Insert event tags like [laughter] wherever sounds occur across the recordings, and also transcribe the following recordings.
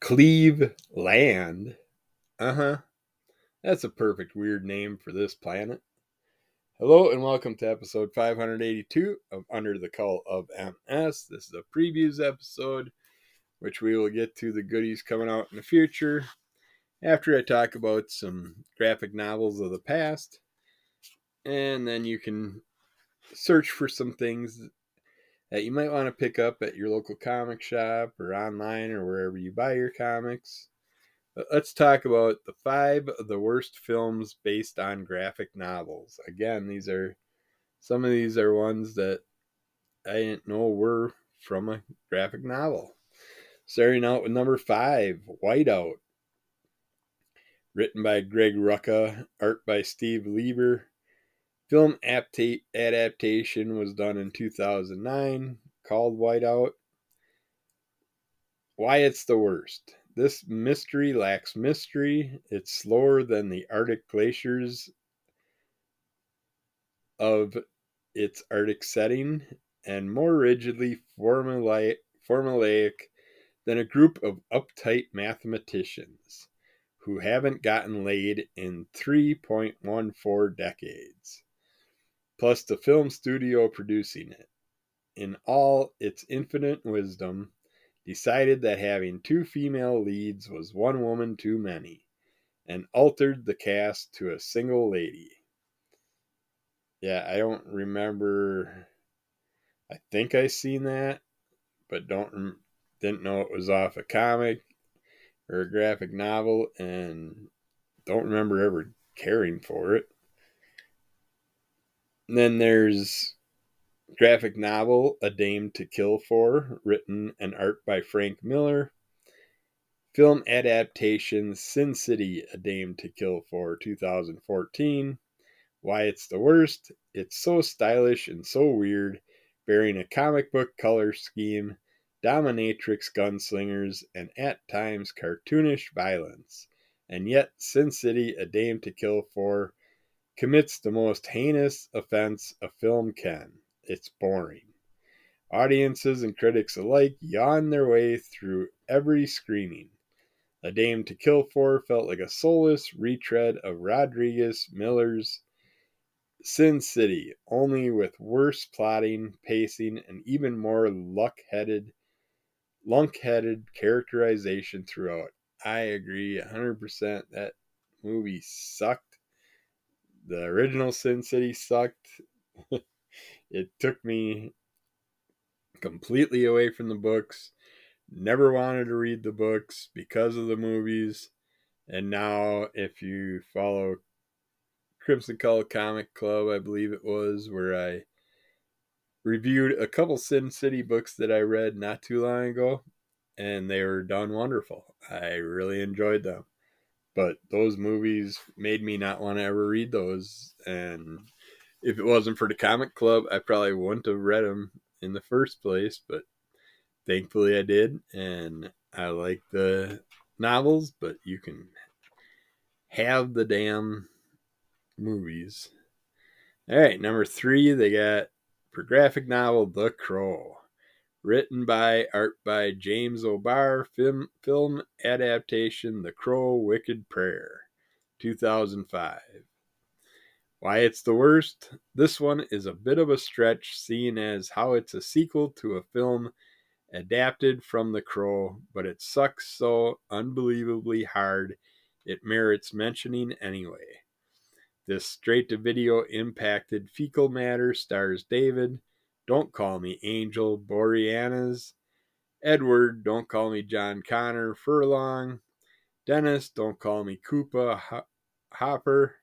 Cleveland. Uh huh. That's a perfect weird name for this planet. Hello and welcome to episode 582 of Under the Cowl of MS. This is a previews episode, which we will get to the goodies coming out in the future after I talk about some graphic novels of the past. And then you can search for some things that you might want to pick up at your local comic shop or online or wherever you buy your comics. Let's talk about the five of the worst films based on graphic novels. Again, these are some of these are ones that I didn't know were from a graphic novel. Starting out with number five, Whiteout. Written by Greg Rucka, art by Steve Lieber. Film adaptation was done in 2009, called Whiteout. Why it's the worst. This mystery lacks mystery. It's slower than the Arctic glaciers of its Arctic setting and more rigidly formulaic, formulaic than a group of uptight mathematicians who haven't gotten laid in 3.14 decades, plus the film studio producing it. In all its infinite wisdom, decided that having two female leads was one woman too many, and altered the cast to a single lady. Yeah, I don't remember. I think I seen that, but don't didn't know it was off a comic or a graphic novel, and don't remember ever caring for it. And then there's graphic novel A Dame to Kill For, written and art by Frank Miller. Film adaptation Sin City A Dame to Kill For, 2014. Why it's the worst? It's so stylish and so weird, bearing a comic book color scheme, dominatrix gunslingers, and at times cartoonish violence. And yet, Sin City A Dame to Kill For commits the most heinous offense a film can it's boring. Audiences and critics alike yawn their way through every screening. A Dame to Kill For felt like a soulless retread of Rodriguez Miller's Sin City, only with worse plotting, pacing, and even more luck-headed, lunk-headed characterization throughout. I agree 100% that movie sucked. The original Sin City sucked. [laughs] It took me completely away from the books. Never wanted to read the books because of the movies. And now, if you follow Crimson Cowl Comic Club, I believe it was, where I reviewed a couple Sin City books that I read not too long ago, and they were done wonderful. I really enjoyed them. But those movies made me not want to ever read those, and if it wasn't for the comic club, I probably wouldn't have read them in the first place. But thankfully, I did, and I like the novels. But you can have the damn movies. All right, number three, they got for graphic novel The Crow, written by art by James O'Barr, film film adaptation The Crow Wicked Prayer, 2005. Why it's the worst? This one is a bit of a stretch, seeing as how it's a sequel to a film adapted from The Crow, but it sucks so unbelievably hard it merits mentioning anyway. This straight to video impacted fecal matter stars David, Don't Call Me Angel, Boreanaz, Edward, Don't Call Me John Connor, Furlong, Dennis, Don't Call Me Koopa, Hopper,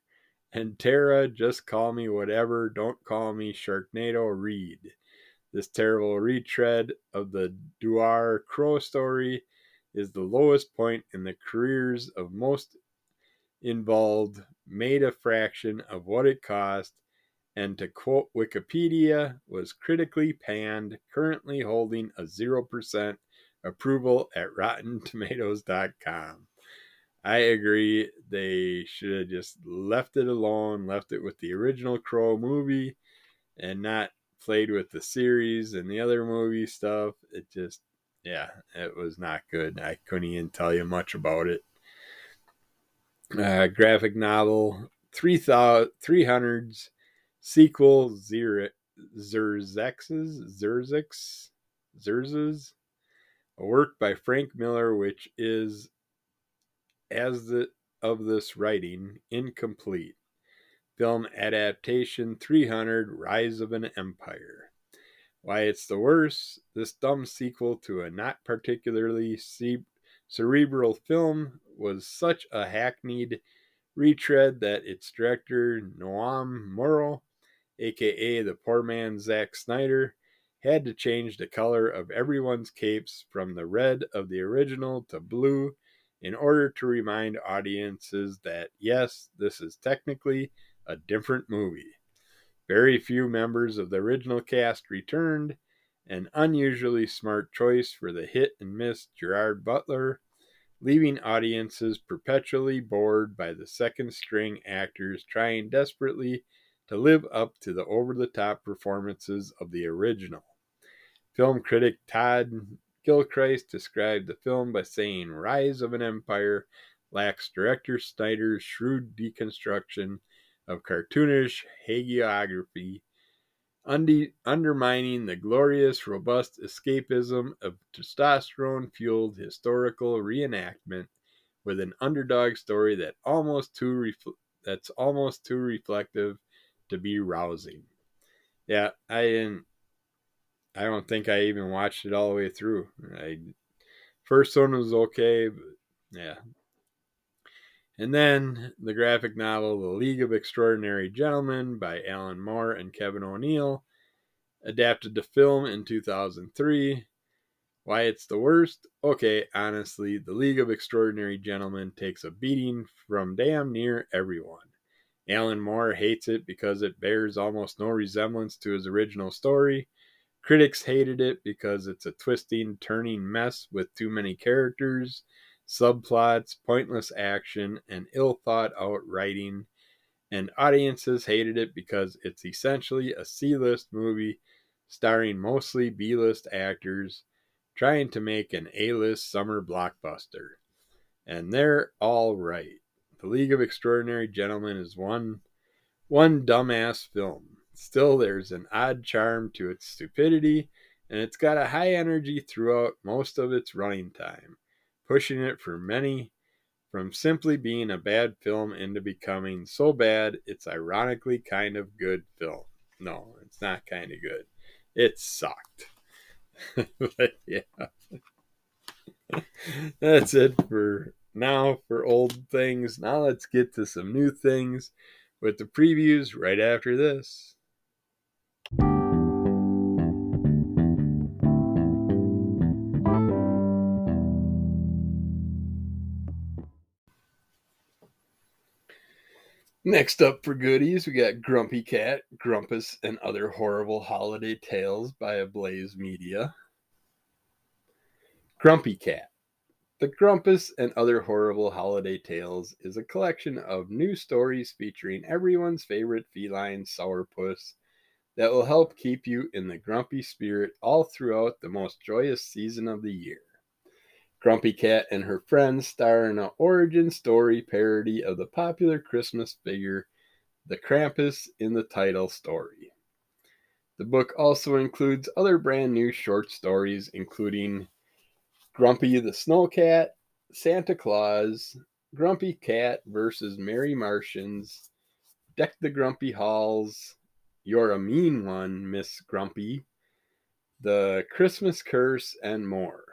and Tara, just call me whatever. Don't call me Sharknado Reed. This terrible retread of the Duar Crow story is the lowest point in the careers of most involved, made a fraction of what it cost, and to quote Wikipedia, was critically panned, currently holding a 0% approval at RottenTomatoes.com. I agree. They should have just left it alone, left it with the original Crow movie, and not played with the series and the other movie stuff. It just, yeah, it was not good. I couldn't even tell you much about it. Uh, graphic novel 300's sequel Zero Zerzex's Xerxes a work by Frank Miller, which is, as the of this writing, incomplete. Film adaptation 300 Rise of an Empire. Why it's the worst, this dumb sequel to a not particularly cerebral film was such a hackneyed retread that its director, Noam Murro, aka the poor man Zack Snyder, had to change the color of everyone's capes from the red of the original to blue in order to remind audiences that yes, this is technically a different movie. Very few members of the original cast returned, an unusually smart choice for the hit and miss Gerard Butler, leaving audiences perpetually bored by the second string actors trying desperately to live up to the over the top performances of the original. Film critic Todd Gilchrist described the film by saying Rise of an Empire lacks director Snyder's shrewd deconstruction of cartoonish hagiography, undi- undermining the glorious, robust escapism of testosterone fueled historical reenactment with an underdog story that almost too that's almost too reflective to be rousing. Yeah, I didn't. I don't think I even watched it all the way through. I first one was okay, but yeah. And then the graphic novel The League of Extraordinary Gentlemen by Alan Moore and Kevin O'Neill, adapted to film in 2003. Why it's the worst? Okay, honestly, The League of Extraordinary Gentlemen takes a beating from damn near everyone. Alan Moore hates it because it bears almost no resemblance to his original story. Critics hated it because it's a twisting, turning mess with too many characters, subplots, pointless action, and ill thought out writing. And audiences hated it because it's essentially a C list movie starring mostly B list actors trying to make an A list summer blockbuster. And they're all right. The League of Extraordinary Gentlemen is one one dumbass film. Still there's an odd charm to its stupidity, and it's got a high energy throughout most of its running time, pushing it for many from simply being a bad film into becoming so bad it's ironically kind of good film. No, it's not kind of good. It sucked. [laughs] but yeah. [laughs] That's it for now for old things. Now let's get to some new things with the previews right after this. Next up for goodies, we got Grumpy Cat, Grumpus, and Other Horrible Holiday Tales by Ablaze Media. Grumpy Cat. The Grumpus and Other Horrible Holiday Tales is a collection of new stories featuring everyone's favorite feline sourpuss that will help keep you in the grumpy spirit all throughout the most joyous season of the year. Grumpy Cat and her friends star in an origin story parody of the popular Christmas figure, the Krampus, in the title story. The book also includes other brand new short stories, including Grumpy the Snow Cat, Santa Claus, Grumpy Cat versus Merry Martians, Deck the Grumpy Halls, You're a Mean One, Miss Grumpy, The Christmas Curse, and more.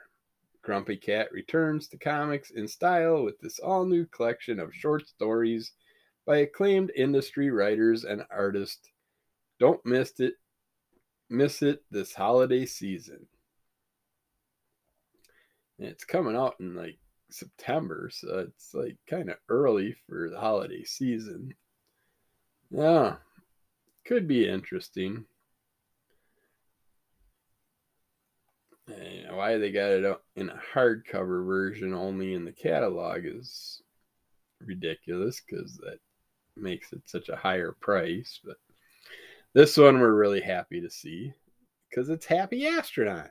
Grumpy Cat returns to comics in style with this all new collection of short stories by acclaimed industry writers and artists. Don't miss it. Miss it this holiday season. It's coming out in like September, so it's like kind of early for the holiday season. Yeah, could be interesting. And why they got it in a hardcover version only in the catalog is ridiculous because that makes it such a higher price. But this one we're really happy to see because it's Happy Astronaut.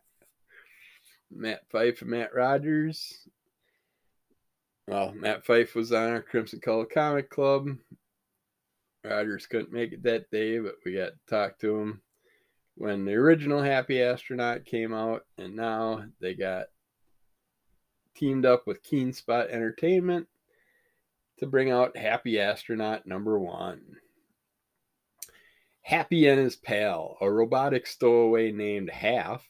Matt Fife and Matt Rogers. Well, Matt Fife was on our Crimson Cowl Comic Club. Rogers couldn't make it that day, but we got to talk to him when the original Happy Astronaut came out, and now they got teamed up with Keenspot Entertainment to bring out Happy Astronaut number one. Happy and his pal, a robotic stowaway named Half,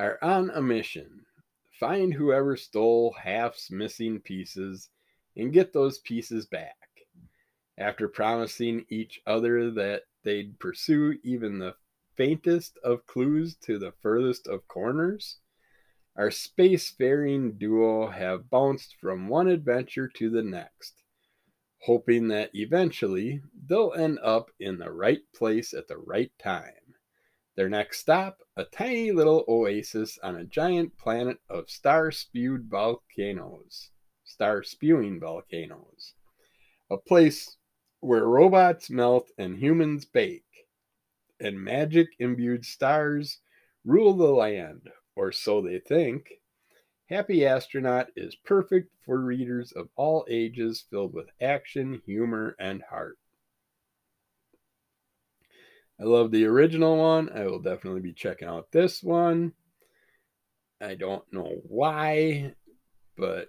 are on a mission. Find whoever stole Half's missing pieces and get those pieces back. After promising each other that they'd pursue even the faintest of clues to the furthest of corners, our spacefaring duo have bounced from one adventure to the next, hoping that eventually they'll end up in the right place at the right time. Their next stop, a tiny little oasis on a giant planet of star spewed volcanoes. Star spewing volcanoes. A place where robots melt and humans bake, and magic imbued stars rule the land, or so they think. Happy Astronaut is perfect for readers of all ages, filled with action, humor, and heart. I love the original one. I will definitely be checking out this one. I don't know why, but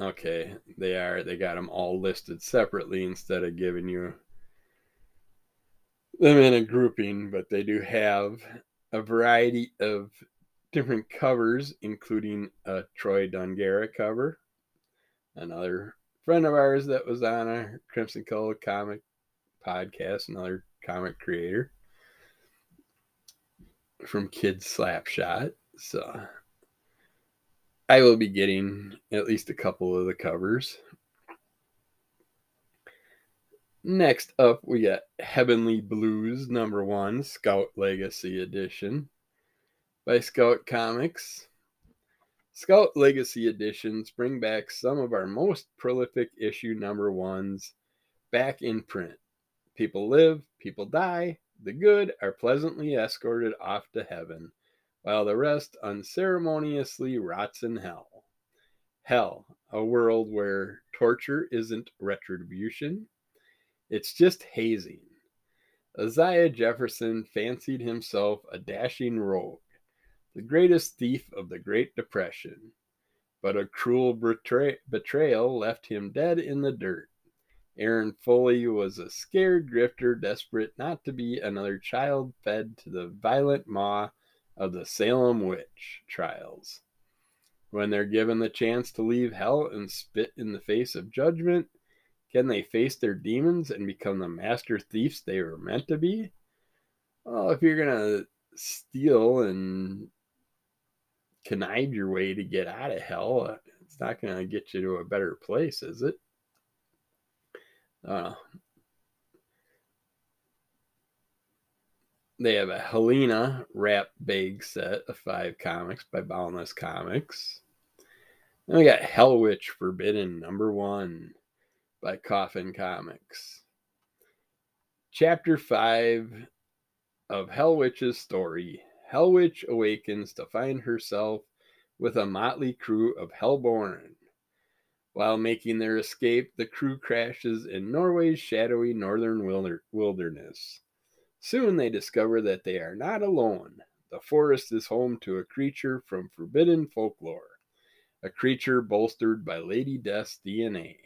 okay, they are. They got them all listed separately instead of giving you them in a grouping, but they do have a variety of different covers, including a Troy Dongarra cover, another friend of ours that was on a Crimson Cowl comic podcast, another comic creator from Kids Slapshot. So I will be getting at least a couple of the covers. Next up, we got Heavenly Blues number one, Scout Legacy Edition by Scout Comics. Scout Legacy Editions bring back some of our most prolific issue number ones back in print. People live, people die, the good are pleasantly escorted off to heaven, while the rest unceremoniously rots in hell. Hell, a world where torture isn't retribution it's just hazing. Isaiah Jefferson fancied himself a dashing rogue, the greatest thief of the Great Depression, but a cruel betray- betrayal left him dead in the dirt. Aaron Foley was a scared grifter desperate not to be another child fed to the violent maw of the Salem witch trials. When they're given the chance to leave hell and spit in the face of judgment, can they face their demons and become the master thieves they were meant to be? Well, if you're going to steal and connive your way to get out of hell, it's not going to get you to a better place, is it? Uh, they have a Helena wrap bag set of five comics by Boundless Comics. Then we got Hell Witch Forbidden number one by Coffin Comics. Chapter 5 of Hell Witch's story. Hell Witch awakens to find herself with a motley crew of Hellborn. While making their escape, the crew crashes in Norway's shadowy northern wilderness. Soon they discover that they are not alone. The forest is home to a creature from forbidden folklore, a creature bolstered by Lady Death's DNA.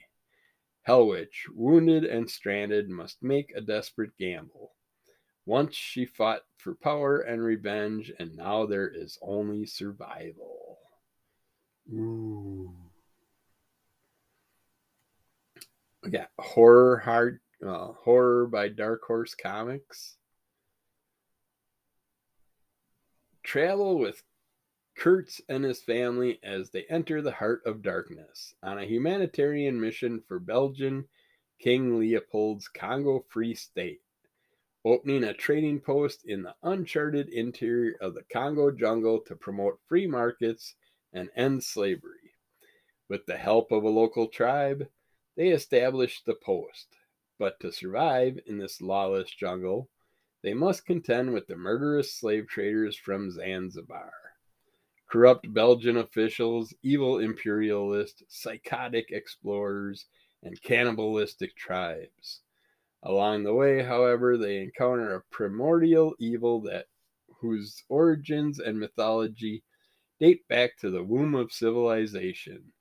Hellwitch, wounded and stranded, must make a desperate gamble. Once she fought for power and revenge, and now there is only survival. Ooh. We got horror hard uh, horror by Dark Horse Comics. Travel with Kurtz and his family as they enter the heart of darkness on a humanitarian mission for Belgian King Leopold's Congo Free State, opening a trading post in the uncharted interior of the Congo jungle to promote free markets and end slavery. With the help of a local tribe, they established the post. But to survive in this lawless jungle, they must contend with the murderous slave traders from Zanzibar. Corrupt Belgian officials, evil imperialists, psychotic explorers, and cannibalistic tribes. Along the way, however, they encounter a primordial evil that whose origins and mythology date back to the womb of civilization,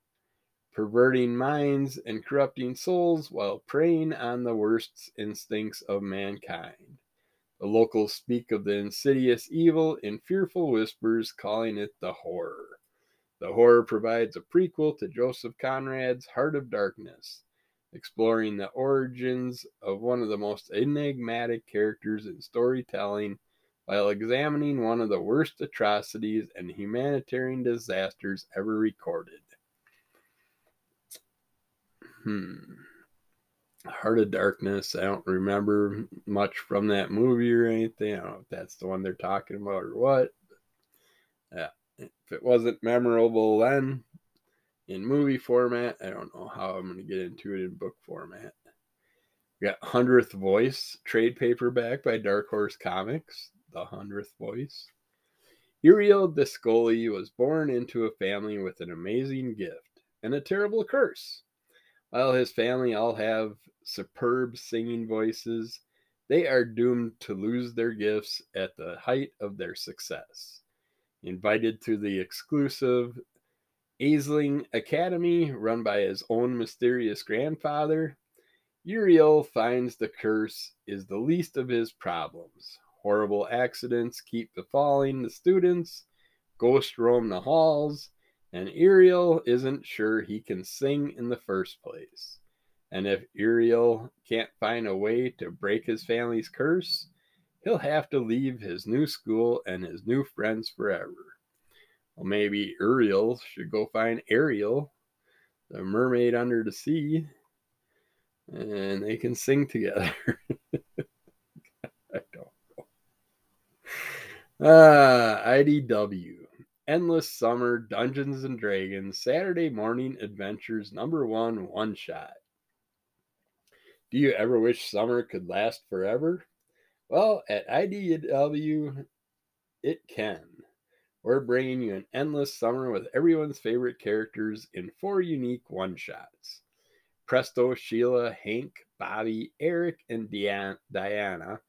perverting minds and corrupting souls while preying on the worst instincts of mankind. The locals speak of the insidious evil in fearful whispers, calling it the horror. The horror provides a prequel to Joseph Conrad's Heart of Darkness, exploring the origins of one of the most enigmatic characters in storytelling while examining one of the worst atrocities and humanitarian disasters ever recorded. Hmm. Heart of Darkness. I don't remember much from that movie or anything. I don't know if that's the one they're talking about or what. Yeah. If it wasn't memorable then in movie format, I don't know how I'm going to get into it in book format. We got 100th Voice trade paperback by Dark Horse Comics the hundredth voice. Uriel Descoli was born into a family with an amazing gift and a terrible curse. While his family all have superb singing voices, they are doomed to lose their gifts at the height of their success. Invited to the exclusive Aisling Academy run by his own mysterious grandfather, Uriel finds the curse is the least of his problems. Horrible accidents keep befalling the students, ghosts roam the halls, and Uriel isn't sure he can sing in the first place. And if Uriel can't find a way to break his family's curse, he'll have to leave his new school and his new friends forever. Well, maybe Uriel should go find Ariel, the mermaid under the sea, and they can sing together. [laughs] I don't know. Ah, IDW. Endless Summer Dungeons and Dragons Saturday Morning Adventures number one one shot. Do you ever wish summer could last forever? Well, at IDW, it can. We're bringing you an endless summer with everyone's favorite characters in four unique one shots. Presto, Sheila, Hank, Bobby, Eric, and Diana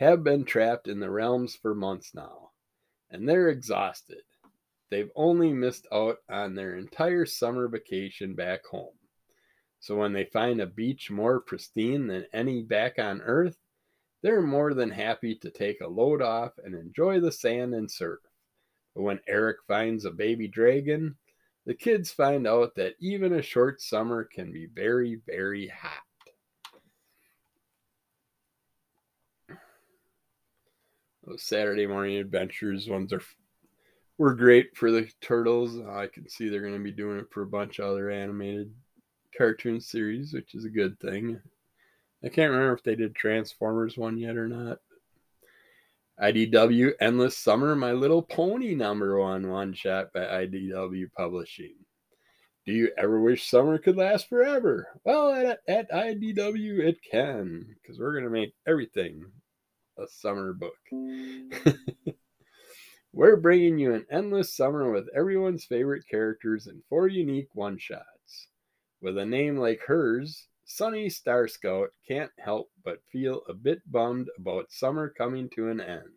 have been trapped in the realms for months now, and they're exhausted. They've only missed out on their entire summer vacation back home. So when they find a beach more pristine than any back on Earth, they're more than happy to take a load off and enjoy the sand and surf. But when Eric finds a baby dragon, the kids find out that even a short summer can be very, very hot. Those Saturday morning adventures ones are were great for the turtles. I can see they're going to be doing it for a bunch of other animated cartoon series, which is a good thing. I can't remember if they did Transformers one yet or not. IDW Endless Summer, My Little Pony number one one shot by IDW Publishing. Do you ever wish summer could last forever? Well, at, at IDW it can, because we're going to make everything a summer book. [laughs] We're bringing you an endless summer with everyone's favorite characters and four unique one shots. With a name like hers, Sunny Star Scout can't help but feel a bit bummed about summer coming to an end.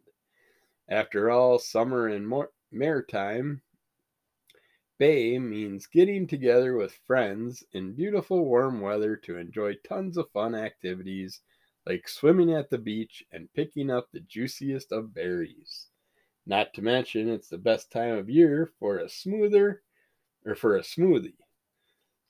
After all, summer in Maretime Bay means getting together with friends in beautiful warm weather to enjoy tons of fun activities like swimming at the beach and picking up the juiciest of berries. Not to mention, it's the best time of year for a smoother or for a smoothie.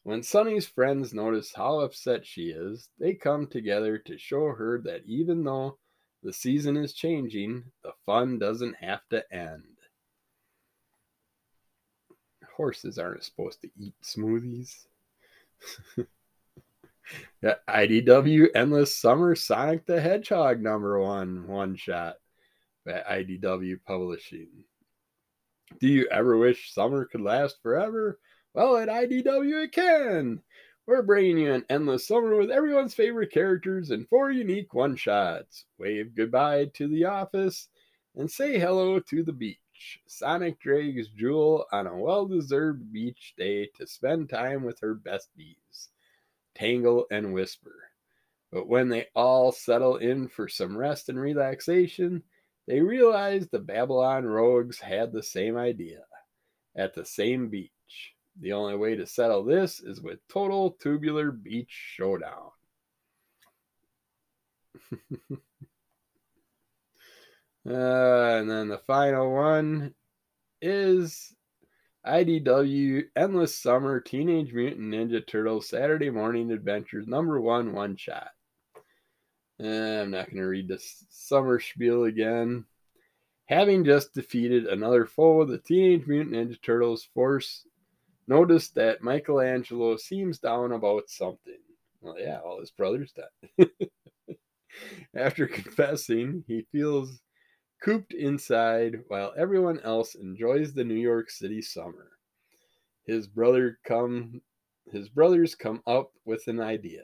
When Sunny's friends notice how upset she is, they come together to show her that even though the season is changing, the fun doesn't have to end. Horses aren't supposed to eat smoothies. [laughs] IDW Endless Summer Sonic the Hedgehog number one one shot by IDW Publishing. Do you ever wish summer could last forever? Well, at IDW it can. We're bringing you an endless summer with everyone's favorite characters and four unique one shots. Wave goodbye to the office and say hello to the beach. Sonic drags Jewel on a well deserved beach day to spend time with her besties, Tangle and Whisper. But when they all settle in for some rest and relaxation, they realized the Babylon rogues had the same idea at the same beach. The only way to settle this is with total tubular beach showdown. [laughs] uh, and then the final one is IDW Endless Summer Teenage Mutant Ninja Turtles Saturday Morning Adventures number one one shot. Uh, I'm not going to read this summer spiel again. Having just defeated another foe, the Teenage Mutant Ninja Turtles force noticed that Michelangelo seems down about something. Well, yeah, all his brothers died. [laughs] After confessing, he feels cooped inside while everyone else enjoys the New York City summer. His brother come his brothers come up with an idea.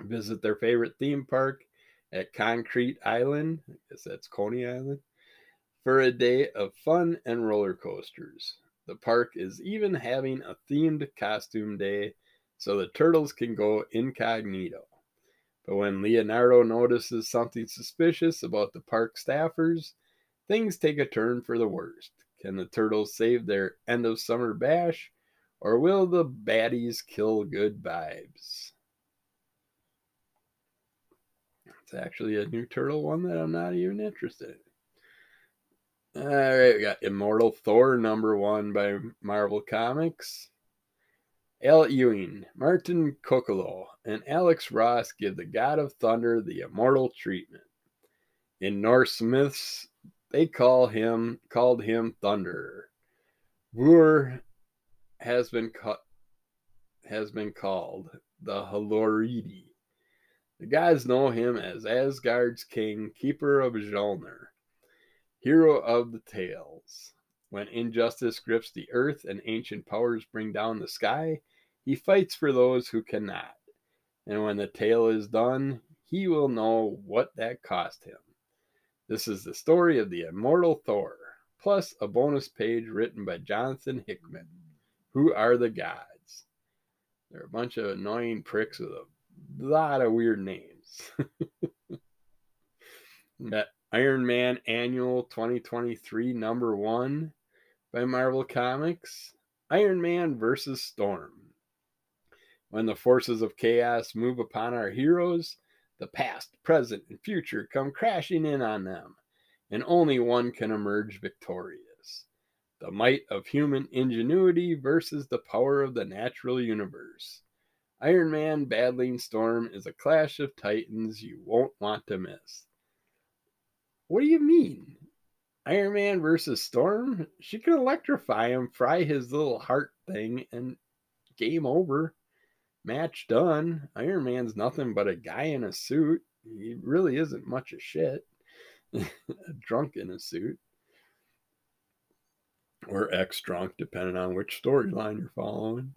Visit their favorite theme park at Concrete Island, I guess that's Coney Island, for a day of fun and roller coasters. The park is even having a themed costume day so the turtles can go incognito. But when Leonardo notices something suspicious about the park staffers, things take a turn for the worst. Can the turtles save their end of summer bash, or will the baddies kill good vibes? It's actually a new turtle one that I'm not even interested in. All right, we got Immortal Thor number one by Marvel Comics. Al Ewing, Martin Coccolo, and Alex Ross give the God of Thunder the immortal treatment. In Norse myths, they call him called him Thunder. Vur has been cut has been called the Hloridi. The gods know him as Asgard's king, keeper of Mjolnir hero of the tales. When injustice grips the earth and ancient powers bring down the sky, he fights for those who cannot. And when the tale is done, he will know what that cost him. This is the story of the immortal Thor, plus a bonus page written by Jonathan Hickman. Who are the gods? They're a bunch of annoying pricks with a lot of weird names. Hmm. That Iron Man Annual 2023 number one by Marvel Comics Iron Man versus Storm. When the forces of chaos move upon our heroes, the past, present, and future come crashing in on them, and only one can emerge victorious. The might of human ingenuity versus the power of the natural universe. Iron Man battling Storm is a clash of titans you won't want to miss. What do you mean? Iron Man versus Storm? She could electrify him, fry his little heart thing, and game over. Match done. Iron Man's nothing but a guy in a suit. He really isn't much of shit. [laughs] a drunk in a suit. Or ex drunk, depending on which storyline you're following.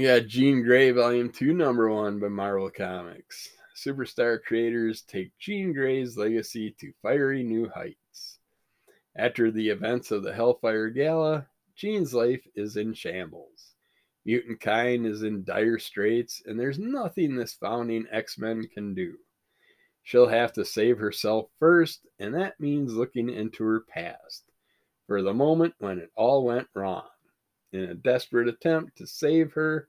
Yeah, Jean Grey, Volume 2, Number 1 by Marvel Comics superstar creators take Jean Grey's legacy to fiery new heights. After the events of the Hellfire Gala, Jean's life is in shambles. Mutant kind is in dire straits, and there's nothing this founding X Men can do. She'll have to save herself first, and that means looking into her past for the moment when it all went wrong, in a desperate attempt to save her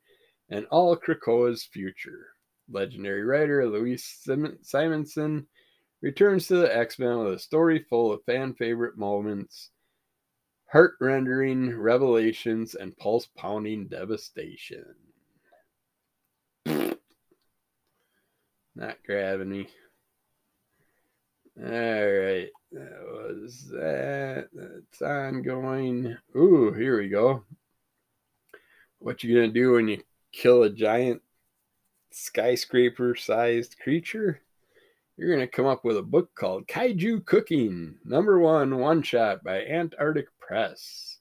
and all Krakoa's future legendary writer Louise Simonson returns to the X Men with a story full of fan favorite moments, heart rendering revelations, and pulse pounding devastation. [sniffs] Not grabbing me. All right, that was that. That's ongoing. Ooh, here we go. What you gonna do when you kill a giant skyscraper sized creature, you're going to come up with a book called Kaiju Cooking, number one one shot by Antarctic Press.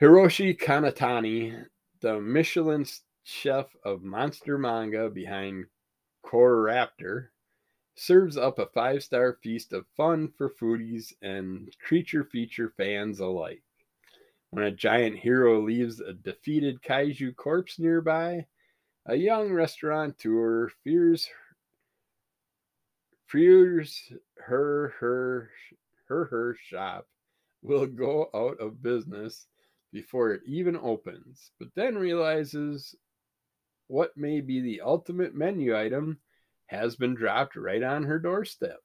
Hiroshi Kanatani the Michelin chef of monster manga behind Core Raptor, serves up a five star feast of fun for foodies and creature feature fans alike. When a giant hero leaves a defeated kaiju corpse nearby, a young restaurateur fears fears her her her her shop will go out of business before it even opens, but then realizes what may be the ultimate menu item has been dropped right on her doorstep.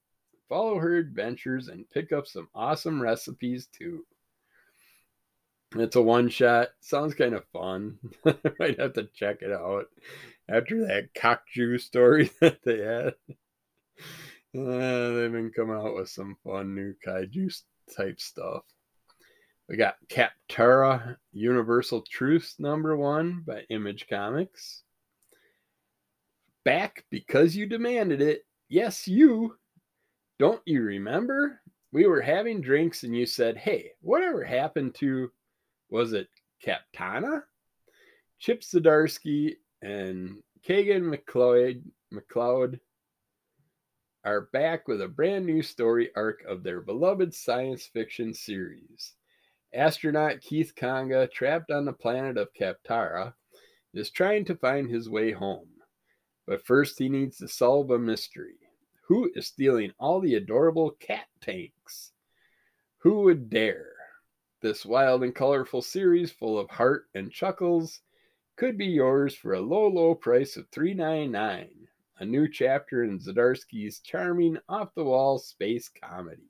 Follow her adventures and pick up some awesome recipes too. It's a one shot. Sounds kind of fun. I [laughs] might have to check it out after that cockju story [laughs] that they had. Uh, they've been coming out with some fun new kaiju type stuff. We got Kaptara Universal Truth number one by Image Comics. Back because you demanded it. Yes, you. Don't you remember? We were having drinks and you said, hey, whatever happened to, was it Kaptana? Chip Zdarsky and Kagan McLeod, McLeod are back with a brand new story arc of their beloved science fiction series. Astronaut Keith Kanga, trapped on the planet of Kaptara, is trying to find his way home. But first, he needs to solve a mystery. Who is stealing all the adorable cat tanks? Who would dare? This wild and colorful series, full of heart and chuckles, could be yours for a low, low price of $3.99. A new chapter in Zdarsky's charming, off the wall space comedy.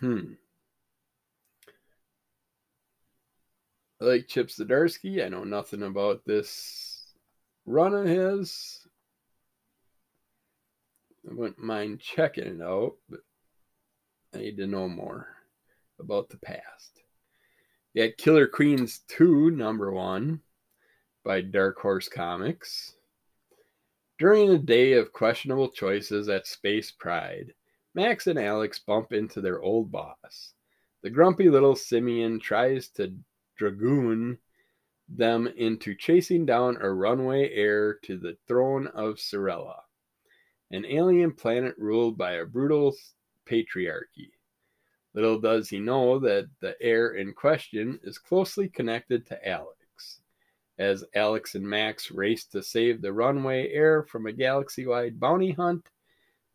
Hmm. I like Chip Zdarsky. I know nothing about this run of his. I wouldn't mind checking it out, but I need to know more about the past. You had Killer Queens 2, number one, by Dark Horse Comics. During a day of questionable choices at Space Pride, Max and Alex bump into their old boss. The grumpy little simian tries to dragoon them into chasing down a runaway heir to the throne of Cirella, an alien planet ruled by a brutal patriarchy. Little does he know that the heir in question is closely connected to Alex. As Alex and Max race to save the runaway heir from a galaxy wide bounty hunt,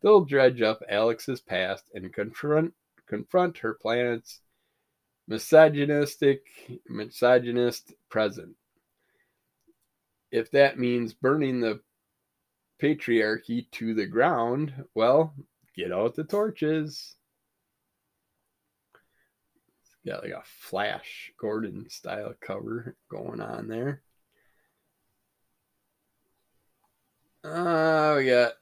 they'll dredge up Alex's past and confront, confront her planet's misogynistic, misogynist present. If that means burning the patriarchy to the ground, well, get out the torches. Got like a Flash Gordon style cover going on there. Uh, we got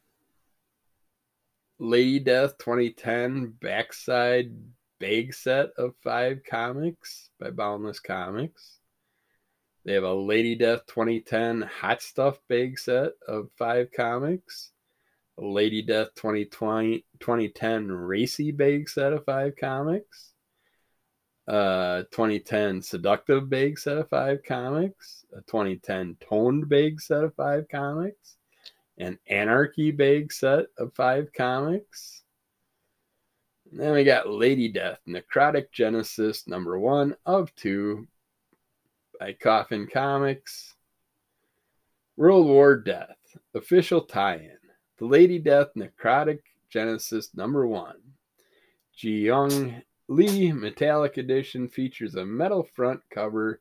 Lady Death 2010 backside bag set of five comics by Boundless Comics. They have a Lady Death 2010 Hot Stuff bag set of five comics. A Lady Death 2020 2010 Racy bag set of five comics. Uh, 2010 Seductive bag set of five comics. A 2010 Toned bag set of five comics. An Anarchy bag set of five comics and then we got Lady Death, Necrotic Genesis, number one of two by Coffin Comics. World War Death, official tie in. The Lady Death Necrotic Genesis, number one. Ji Young Lee Metallic Edition features a metal front cover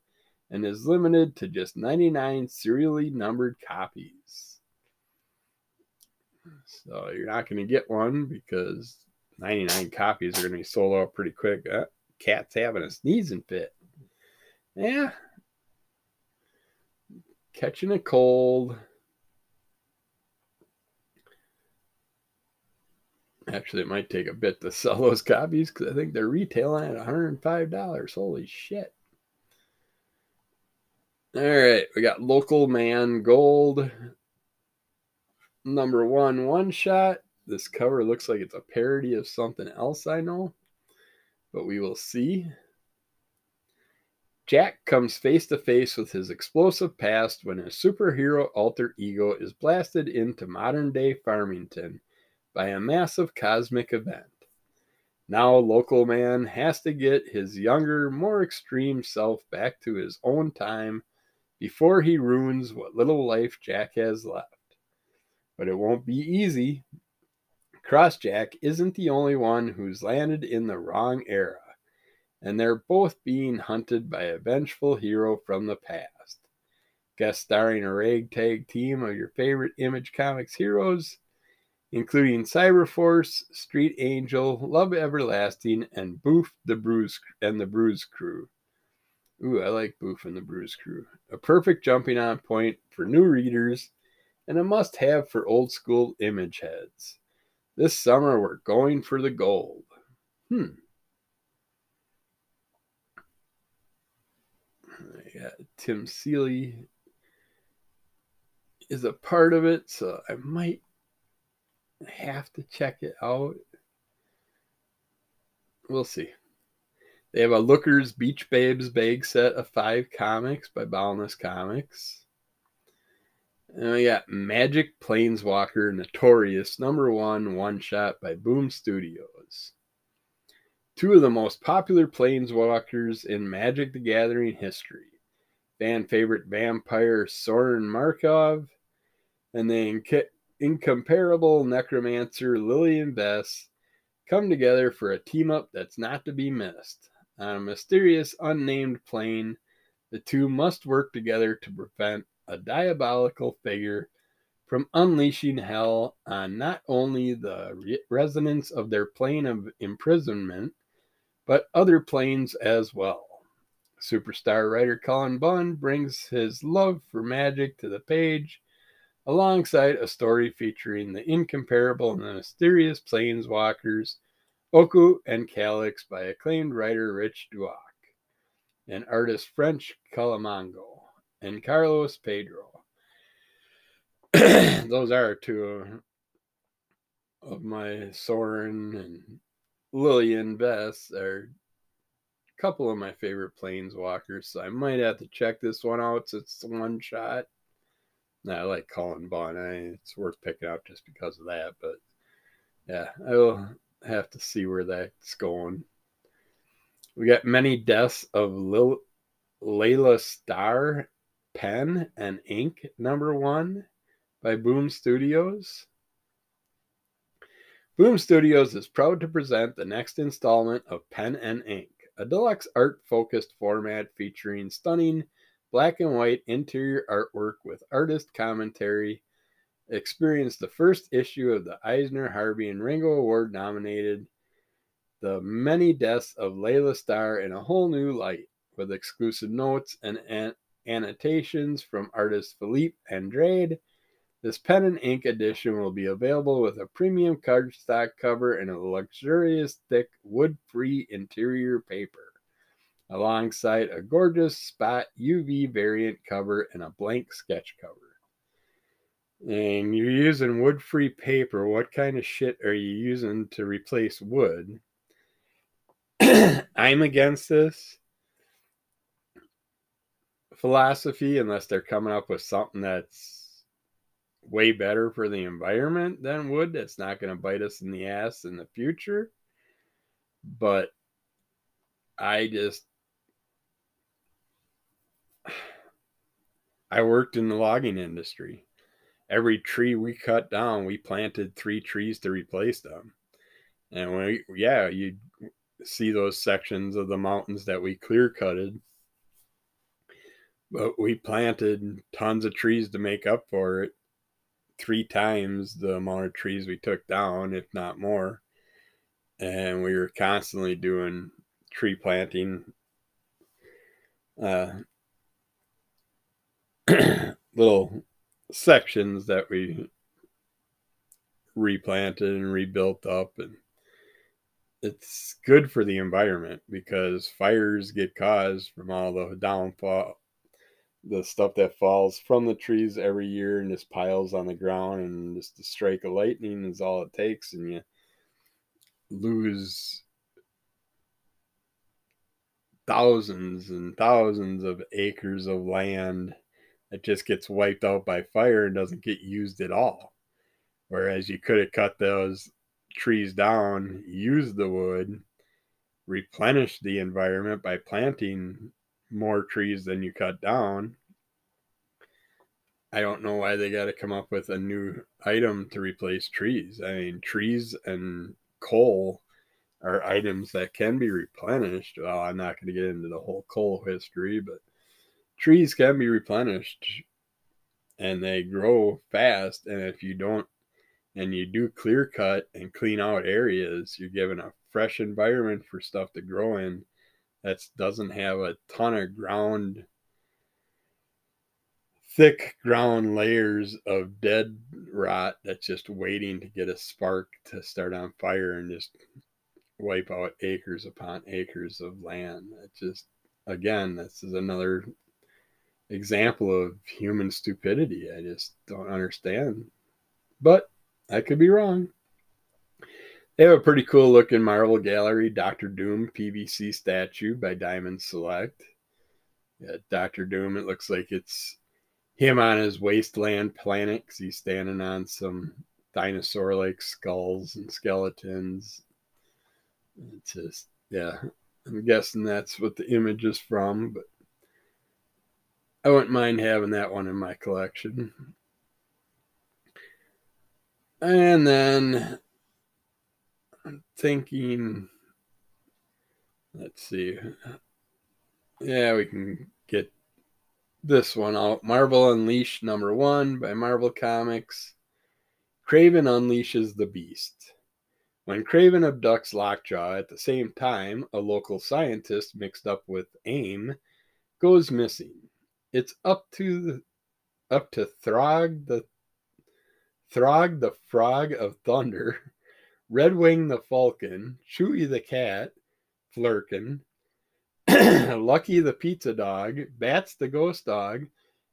and is limited to just 99 serially numbered copies. So you're not going to get one because 99 copies are going to be sold out pretty quick. Uh, cat's having a sneezing fit. Yeah. Catching a cold. Actually, it might take a bit to sell those copies because I think they're retailing at $105. Holy shit. All right, we got Local Man Gold, number one one shot this cover looks like it's a parody of something else I know, but we will see. Jack comes face to face with his explosive past when his superhero alter ego is blasted into modern day Farmington by a massive cosmic event. Now, local man has to get his younger, more extreme self back to his own time before he ruins what little life Jack has left. But it won't be easy. Crossjack isn't the only one who's landed in the wrong era and they're both being hunted by a vengeful hero from the past. Guest starring a ragtag team of your favorite Image Comics heroes, including Cyberforce, Street Angel, Love Everlasting, and Boof the Bruise and the Bruise Crew. Ooh, I like Boof and the Bruise Crew. A perfect jumping on point for new readers and a must have for old school image heads. This summer we're going for the gold. Hmm. yeah, Tim Seeley is a part of it, so I might have to check it out. We'll see. They have a Lookers Beach Babes bag set of five comics by Boundless Comics. And we got Magic Planeswalker Notorious number one one shot by Boom Studios. Two of the most popular planeswalkers in Magic the Gathering history fan favorite vampire Sorin Markov, and the inc- incomparable necromancer Liliana Vess come together for a team up that's not to be missed. On a mysterious, unnamed plane, the two must work together to prevent a diabolical figure from unleashing hell on not only the re- residents of their plane of imprisonment, but other planes as well. Superstar writer Cullen Bunn brings his love for magic to the page alongside a story featuring the incomparable and the mysterious planeswalkers Oko and Calix by acclaimed writer Rich Douek and artist French Calamango and Carlos Pedro. [clears throat] Those are two of my Sorin and Liliana Vess are a couple of my favorite planeswalkers, so I might have to check this one out it's one shot. I like Bunn. I, it's worth picking up just because of that. But yeah, I will have to see where that's going. We got many deaths of Lil, Laila Starr pen and ink number one by Boom Studios. Boom Studios is proud to present the next installment of Pen and Ink a deluxe art focused format featuring stunning black and white interior artwork with artist commentary. Experienced the first issue of the Eisner, Harvey, and Ringo Award nominated The Many Deaths of Laila Starr in a whole new light, with exclusive notes and an- annotations from artist Filipe Andrade. This pen and ink edition will be available with a premium cardstock cover and a luxurious thick wood-free interior paper, alongside a gorgeous spot UV variant cover and a blank sketch cover. And you're using wood-free paper. What kind of shit are you using to replace wood? [clears throat] I'm against this philosophy unless they're coming up with something that's way better for the environment than wood that's not going to bite us in the ass in the future. But I just I worked in the logging industry. Every tree we cut down, we planted three trees to replace them. And we, yeah, you see those sections of the mountains that we clear cutted. But we planted tons of trees to make up for it three times the amount of trees we took down, if not more. And we were constantly doing tree planting. Uh, [clears throat] little sections that we replanted and rebuilt up and it's good for the environment because fires get caused from all the downfall the stuff that falls from the trees every year and just piles on the ground and just a strike of lightning is all it takes and you lose thousands and thousands of acres of land that just gets wiped out by fire and doesn't get used at all. Whereas you could have cut those trees down, used the wood, replenished the environment by planting more trees than you cut down. I don't know why they got to come up with a new item to replace trees. I mean, trees and coal are items that can be replenished. Well, I'm not going to get into the whole coal history, but trees can be replenished and they grow fast. And if you don't, and you do clear cut and clean out areas, you're given a fresh environment for stuff to grow in that doesn't have a ton of ground thick ground layers of dead rot that's just waiting to get a spark to start on fire and just wipe out acres upon acres of land. It just again, this is another example of human stupidity. I just don't understand. But I could be wrong. They have a pretty cool looking Marvel Gallery Doctor Doom PVC statue by Diamond Select. Yeah, Doctor Doom, it looks like it's him on his wasteland planet because he's standing on some dinosaur like skulls and skeletons. It's just, yeah, I'm guessing that's what the image is from, but I wouldn't mind having that one in my collection. And then I'm thinking, let's see. Yeah, we can get this one out. Marvel Unleashed number one by Marvel Comics. Kraven unleashes the beast. When Kraven abducts Lockjaw at the same time, a local scientist mixed up with AIM goes missing. It's up to the, up to Throg the Throg the Frog of Thunder, Redwing the Falcon, Chewie the Cat, Flerken, [clears throat] Lucky the Pizza Dog, Bats the Ghost Dog,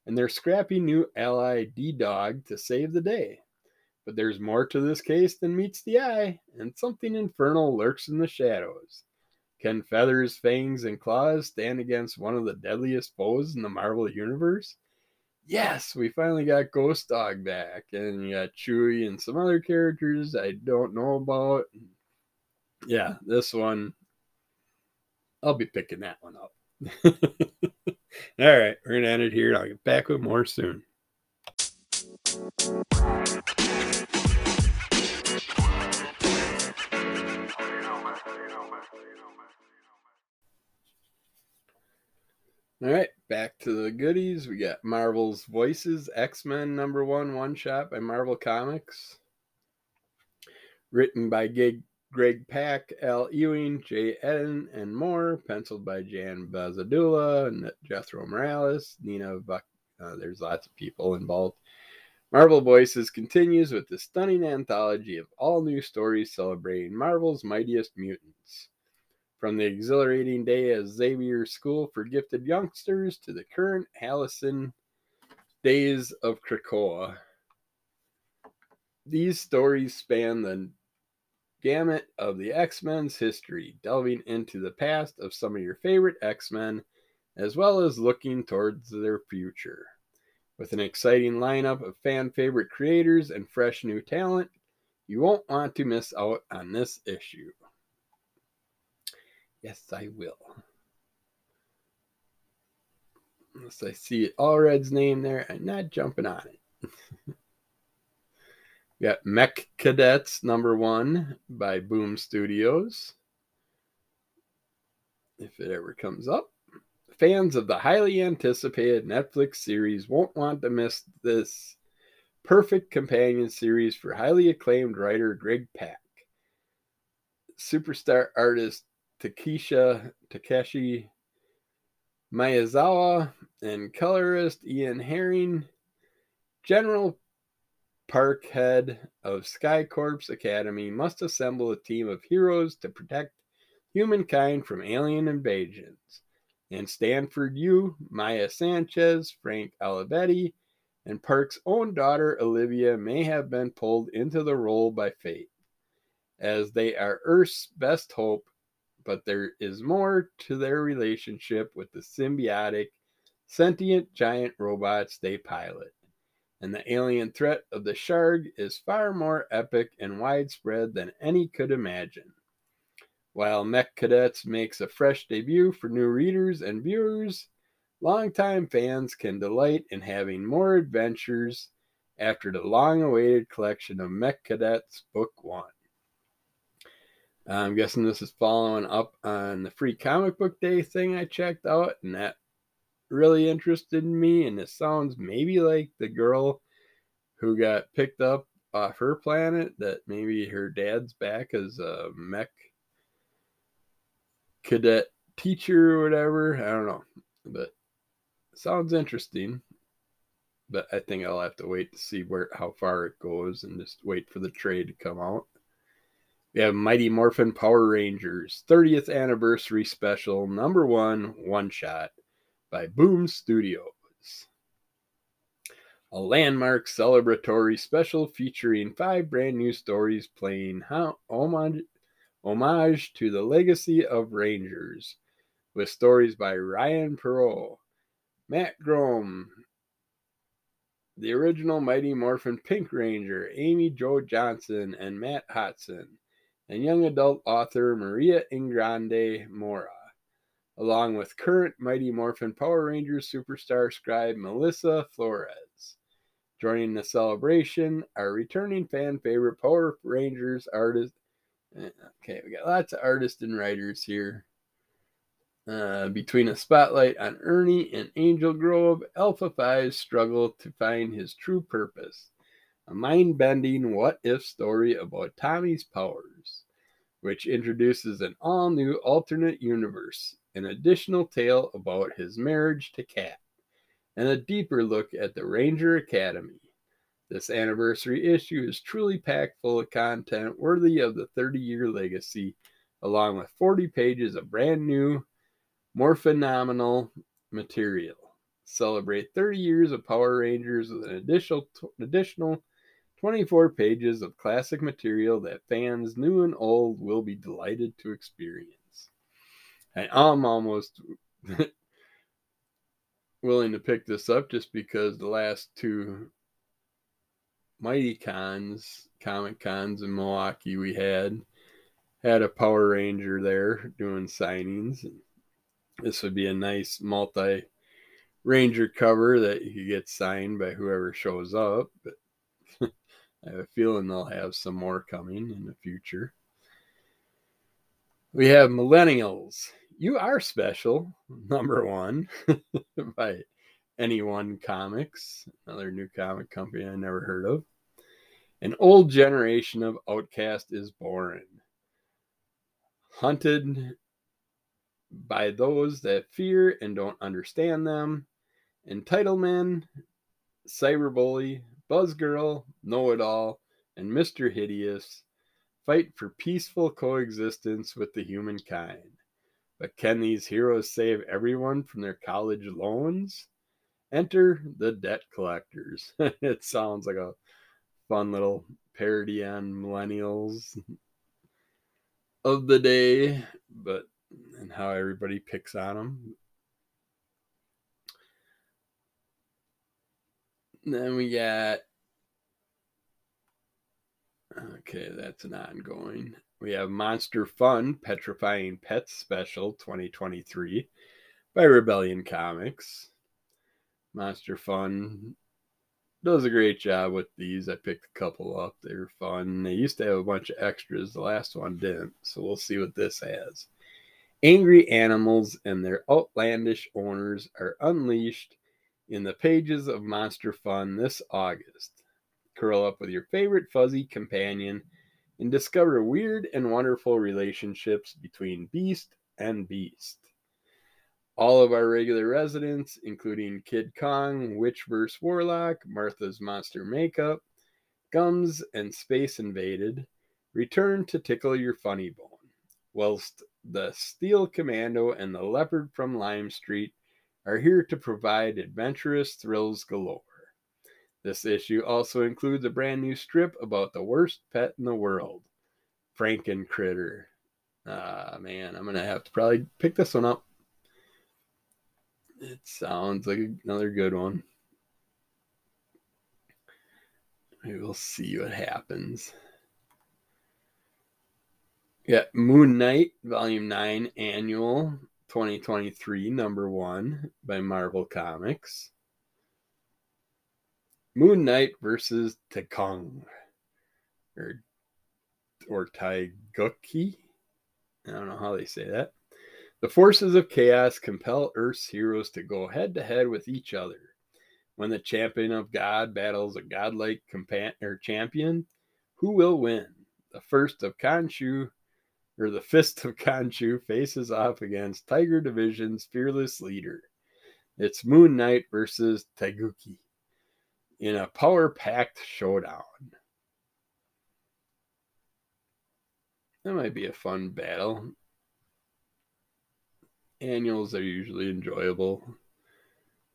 and their scrappy new ally D Dog to save the day. But there's more to this case than meets the eye, and something infernal lurks in the shadows. Can feathers, fangs, and claws stand against one of the deadliest foes in the Marvel Universe? yes, we finally got Ghost Dog back, and you got Chewie and some other characters I don't know about. Yeah, this one, I'll be picking that one up. [laughs] All right, we're gonna end it here. I'll get back with more soon. All right, back to the goodies. We got Marvel's Voices, X Men number one one shot by Marvel Comics. Written by Greg, Greg Pak, Al Ewing, Jay Eden, and more. Penciled by Jan Bazaldua and Jethro Morales, Nina Buck. Uh, there's lots of people involved. Marvel Voices continues with the stunning anthology of all new stories celebrating Marvel's mightiest mutants. From the exhilarating day at Xavier School for Gifted Youngsters to the current Halcyon days of Krakoa. These stories span the gamut of the X Men's history, delving into the past of some of your favorite X Men, as well as looking towards their future. With an exciting lineup of fan favorite creators and fresh new talent, you won't want to miss out on this issue. Yes, I will. Unless I see Allred's name there, I'm not jumping on it. we [laughs] got Mech Cadets number one by Boom Studios. If it ever comes up. Fans of the highly anticipated Netflix series won't want to miss this perfect companion series for highly acclaimed writer Greg Pak. Superstar artist Takesha Takeshi Miyazawa and colorist Ian Herring, General Parkhead of Sky Corps Academy must assemble a team of heroes to protect humankind from alien invasions. And Stanford Yu, Maya Sanchez, Frank Olivetti, and Park's own daughter Olivia may have been pulled into the role by fate, as they are Earth's best hope but there is more to their relationship with the symbiotic, sentient giant robots they pilot. And the alien threat of the Sharg is far more epic and widespread than any could imagine. While Mech Cadets makes a fresh debut for new readers and viewers, longtime fans can delight in having more adventures after the long awaited collection of Mech Cadets Book 1. I'm guessing this is following up on the free comic book day thing I checked out, and that really interested me. And it sounds maybe like the girl who got picked up off her planet, that maybe her dad's back as a mech cadet teacher or whatever. I don't know, but sounds interesting. But I think I'll have to wait to see where how far it goes and just wait for the trade to come out. We have Mighty Morphin Power Rangers 30th Anniversary Special Number One One Shot by Boom Studios. A landmark celebratory special featuring five brand new stories playing homage, homage to the legacy of Rangers, with stories by Ryan Parrott, Matt Groom, the original Mighty Morphin Pink Ranger, Amy Jo Johnson, and Matt Hotson and young adult author Maria Ingrande Mora, along with current Mighty Morphin Power Rangers superstar scribe Melissa Flores. Joining the celebration are returning fan favorite Power Rangers artist. Eh, okay, we got lots of artists and writers here. Uh, between a spotlight on Ernie and Angel Grove, Alpha 5 struggle to find his true purpose a mind bending what if story about Tommy's powers, which introduces an all new alternate universe, an additional tale about his marriage to Kat, and a deeper look at the Ranger Academy. This anniversary issue is truly packed full of content worthy of the 30 year legacy, along with 40 pages of brand new, more phenomenal material. Celebrate 30 years of Power Rangers with an additional, additional 24 pages of classic material that fans new and old will be delighted to experience. And I'm almost [laughs] willing to pick this up just because the last two Mighty Cons, Comic Cons in Milwaukee we had, had a Power Ranger there doing signings. This would be a nice multi Ranger cover that you get signed by whoever shows up. But I have a feeling they'll have some more coming in the future. We have Millennials. You are special, [laughs] number one, [laughs] by Anyone Comics, another new comic company I never heard of. An old generation of outcast is born, hunted by those that fear and don't understand them. Entitlement, cyberbully, Buzzgirl, Know It All, and Mr. Hideous fight for peaceful coexistence with the humankind. But can these heroes save everyone from their college loans? Enter the debt collectors. [laughs] it sounds like a fun little parody on millennials of the day, but and how everybody picks on them. Then we got okay, that's an ongoing. We have Monster Fun Petrifying Pets Special 2023 by Rebellion Comics. Monster Fun does a great job with these. I picked a couple up. They were fun. They used to have a bunch of extras. The last one didn't. So we'll see what this has. Angry animals and their outlandish owners are unleashed in the pages of Monster Fun this August. Curl up with your favorite fuzzy companion and discover weird and wonderful relationships between beast and beast. All of our regular residents, including Kid Kong, Witch vs. Warlock, Martha's Monster Makeup, Gums, and Space Invaded, return to tickle your funny bone, whilst the Steel Commando and the Leopard from Lime Street are here to provide adventurous thrills galore. This issue also includes a brand new strip about the worst pet in the world, Franken Critter. Ah, man, I'm gonna have to probably pick this one up. It sounds like another good one. We will see what happens. Yeah, Moon Knight, Volume 9, Annual 2023, number one by Marvel Comics. Moon Knight versus Tekong or or Taiguchi. I don't know how they say that. The forces of chaos compel Earth's heroes to go head to head with each other. When the champion of God battles a godlike compa- or champion, who will win? The first of Khonshu or the Fist of Khonshu faces off against Tiger Division's fearless leader. It's Moon Knight versus Taiguchi in a power packed showdown. That might be a fun battle. Annuals are usually enjoyable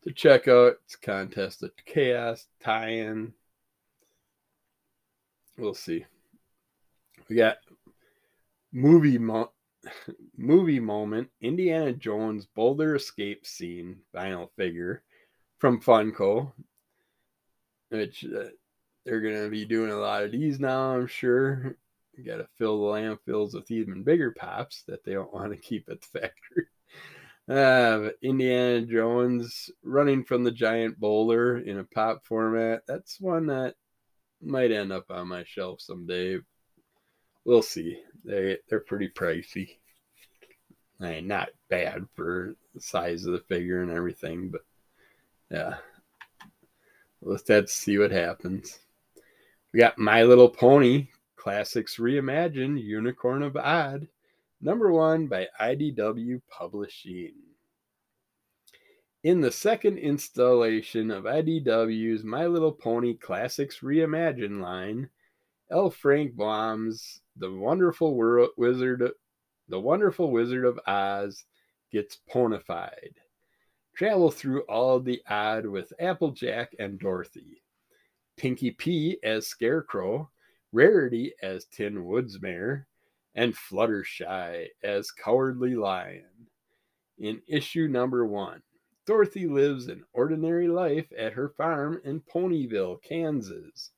to check out. It's Contest of Chaos, tie in. We'll see. We got movie mo- movie moment Indiana Jones Boulder escape scene final figure from Funko, which uh, they're going to be doing a lot of these now, I'm sure. Got to fill the landfills with even bigger pops that they don't want to [laughs] keep at the factory. Uh, Indiana Jones running from the giant boulder in a pop format. That's one that might end up on my shelf someday. We'll see. They they're pretty pricey. I mean, not bad for the size of the figure and everything, but yeah. Let's have to see what happens. We got My Little Pony Classics Reimagined Unicorn of Odd, number one by IDW Publishing. In the second installation of IDW's My Little Pony Classics Reimagined line, L. Frank Baum's The Wonderful Wizard The Wonderful Wizard of Oz gets ponified. Travel through all the odd with Applejack and Dorothy. Pinkie Pie as Scarecrow, Rarity as Tin Woodsmare, and Fluttershy as Cowardly Lion. In issue number one, Dorothy lives an ordinary life at her farm in Ponyville, Kansas,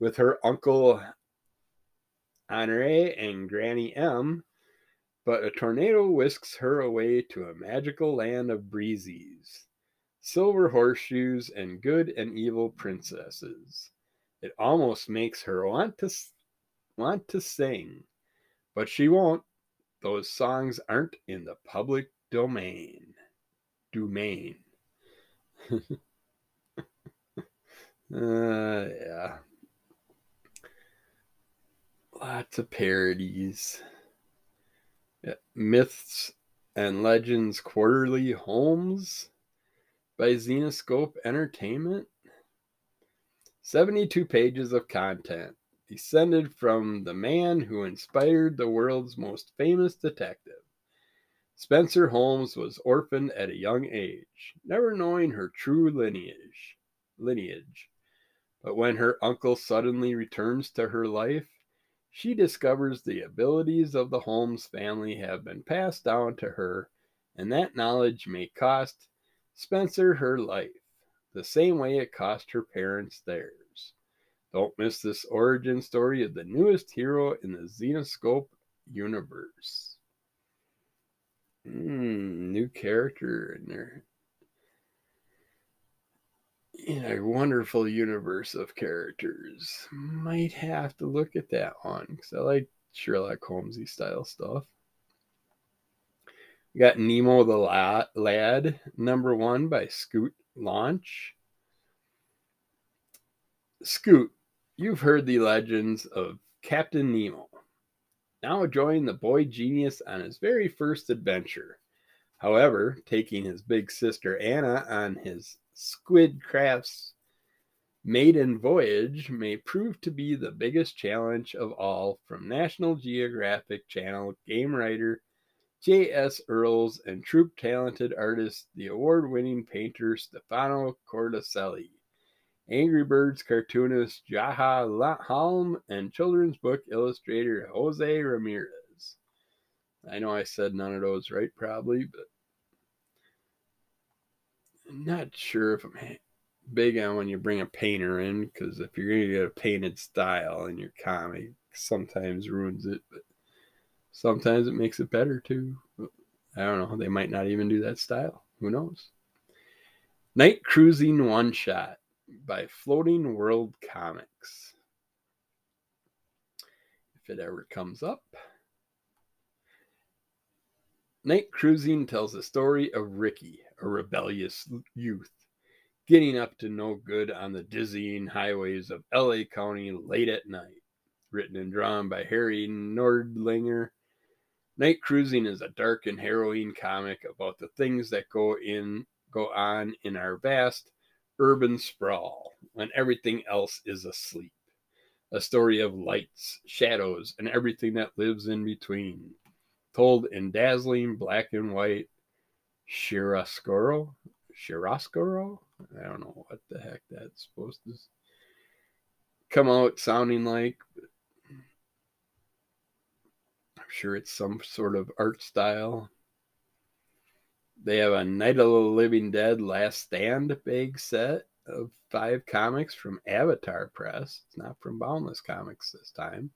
with her uncle Honore and Granny M, but a tornado whisks her away to a magical land of breezies, silver horseshoes, and good and evil princesses. It almost makes her want to want to sing, but she won't. Those songs aren't in the public domain. Domain. [laughs] uh, yeah. Lots of parodies. Yeah. Myths and Legends Quarterly Holmes by Zenescope Entertainment. 72 pages of content descended from the man who inspired the world's most famous detective. Spencer Holmes was orphaned at a young age, never knowing her true lineage. Lineage. But when her uncle suddenly returns to her life, she discovers the abilities of the Holmes family have been passed down to her, and that knowledge may cost Spencer her life the same way it cost her parents theirs. Don't miss this origin story of the newest hero in the Zenescope universe. Mm, new character in there. In a wonderful universe of characters. Might have to look at that one because I like Sherlock Holmesy style stuff. We got Nemo the Lad, number one by Scoot launch. Scoot, you've heard the legends of Captain Nemo. Now join the boy genius on his very first adventure. However, taking his big sister Anna on his squid crafts maiden voyage may prove to be the biggest challenge of all from National Geographic Channel game writer J.S. Earls, and troop talented artist, the award winning painter Stefano Cordaselli, Angry Birds cartoonist Jaha Halm, and children's book illustrator Jose Ramirez. I know I said none of those right, probably, but Not sure if I'm big on when you bring a painter in because if you're going to get a painted style in your comic, sometimes ruins it, but sometimes it makes it better too. I don't know. They might not even do that style. Who knows? Night Cruising One Shot by Floating World Comics. If it ever comes up. Night Cruising tells the story of Ricky, a rebellious youth, getting up to no good on the dizzying highways of LA County late at night. Written and drawn by Harry Nordlinger Night Cruising is a dark and harrowing comic about the things that go in go on in our vast urban sprawl when everything else is asleep. A story of lights, shadows, and everything that lives in between, told in dazzling black and white chiaroscuro. Chiaroscuro? I don't know what the heck that's supposed to come out sounding like I'm sure it's some sort of art style. They have a Night of the Living Dead Last Stand big set of five comics from Avatar Press. It's not from Boundless Comics this time.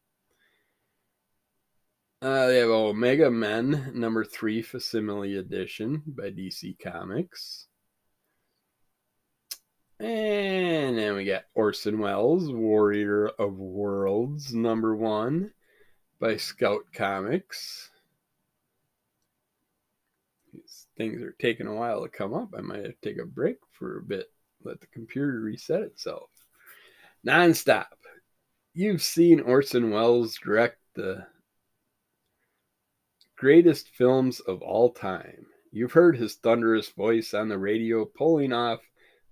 Uh, they have Omega Men number three facsimile edition by DC Comics. And then we got Orson Welles, Warrior of Worlds number one by Scout Comics. These things are taking a while to come up. I might have to take a break for a bit, let the computer reset itself. Nonstop. You've seen Orson Welles direct the greatest films of all time. You've heard his thunderous voice on the radio pulling off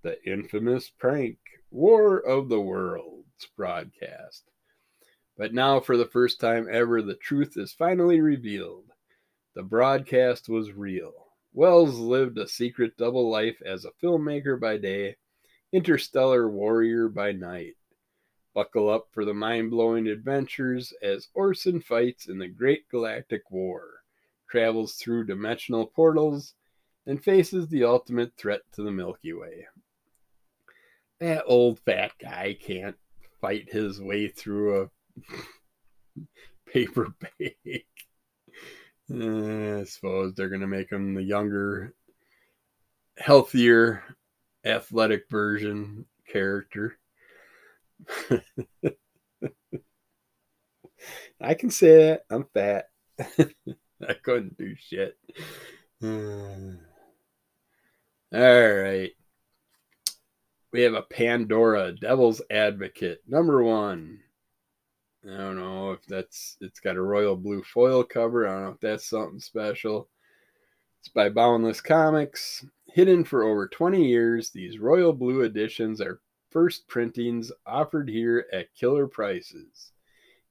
the infamous prank War of the Worlds broadcast. But now, for the first time ever, the truth is finally revealed. The broadcast was real. Welles lived a secret double life as a filmmaker by day, interstellar warrior by night. Buckle up for the mind blowing adventures as Orson fights in the Great Galactic War, travels through dimensional portals, and faces the ultimate threat to the Milky Way. That old fat guy can't fight his way through a [laughs] paper bag. Uh, I suppose they're going to make him the younger, healthier, athletic version character. [laughs] I can say it. I'm fat. [laughs] I couldn't do shit. [sighs] All right. We have a Pandora Devil's Advocate, number one. I don't know if that's it's got a royal blue foil cover. I don't know if that's something special. It's by Boundless Comics. Hidden for over 20 years, these royal blue editions are first printings offered here at killer prices.